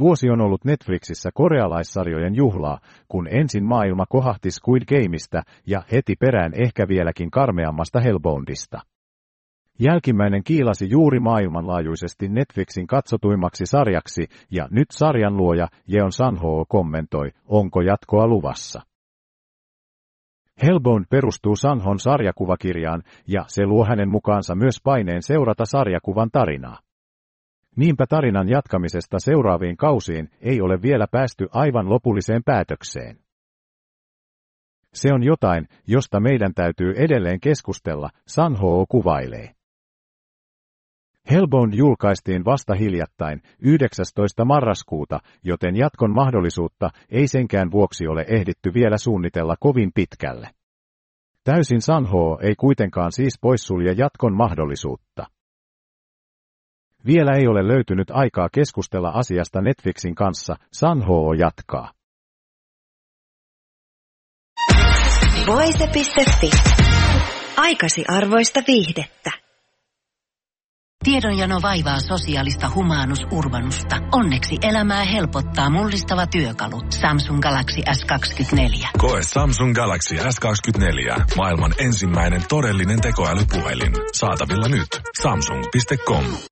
Vuosi on ollut Netflixissä korealaissarjojen juhlaa, kun ensin maailma kohahti Squid Gameista ja heti perään ehkä vieläkin karmeammasta Hellboundista. Jälkimmäinen kiilasi juuri maailmanlaajuisesti Netflixin katsotuimmaksi sarjaksi, ja nyt sarjan luoja Jeon Sanho kommentoi, onko jatkoa luvassa. Hellbound perustuu Sanhon sarjakuvakirjaan, ja se luo hänen mukaansa myös paineen seurata sarjakuvan tarinaa. Niinpä tarinan jatkamisesta seuraaviin kausiin ei ole vielä päästy aivan lopulliseen päätökseen. Se on jotain, josta meidän täytyy edelleen keskustella, Sanho kuvailee. Hellbound julkaistiin vasta hiljattain 19. marraskuuta, joten jatkon mahdollisuutta ei senkään vuoksi ole ehditty vielä suunnitella kovin pitkälle. Täysin Sanho ei kuitenkaan siis poissulje jatkon mahdollisuutta. Vielä ei ole löytynyt aikaa keskustella asiasta Netflixin kanssa, Sanho jatkaa. Voise.fi. Aikasi arvoista viihdettä. Tiedonjano vaivaa sosiaalista humanus urbanusta. Onneksi elämää helpottaa mullistava työkalu. Samsung Galaxy S24. Koe Samsung Galaxy S24. Maailman ensimmäinen todellinen tekoälypuhelin. Saatavilla nyt. Samsung.com.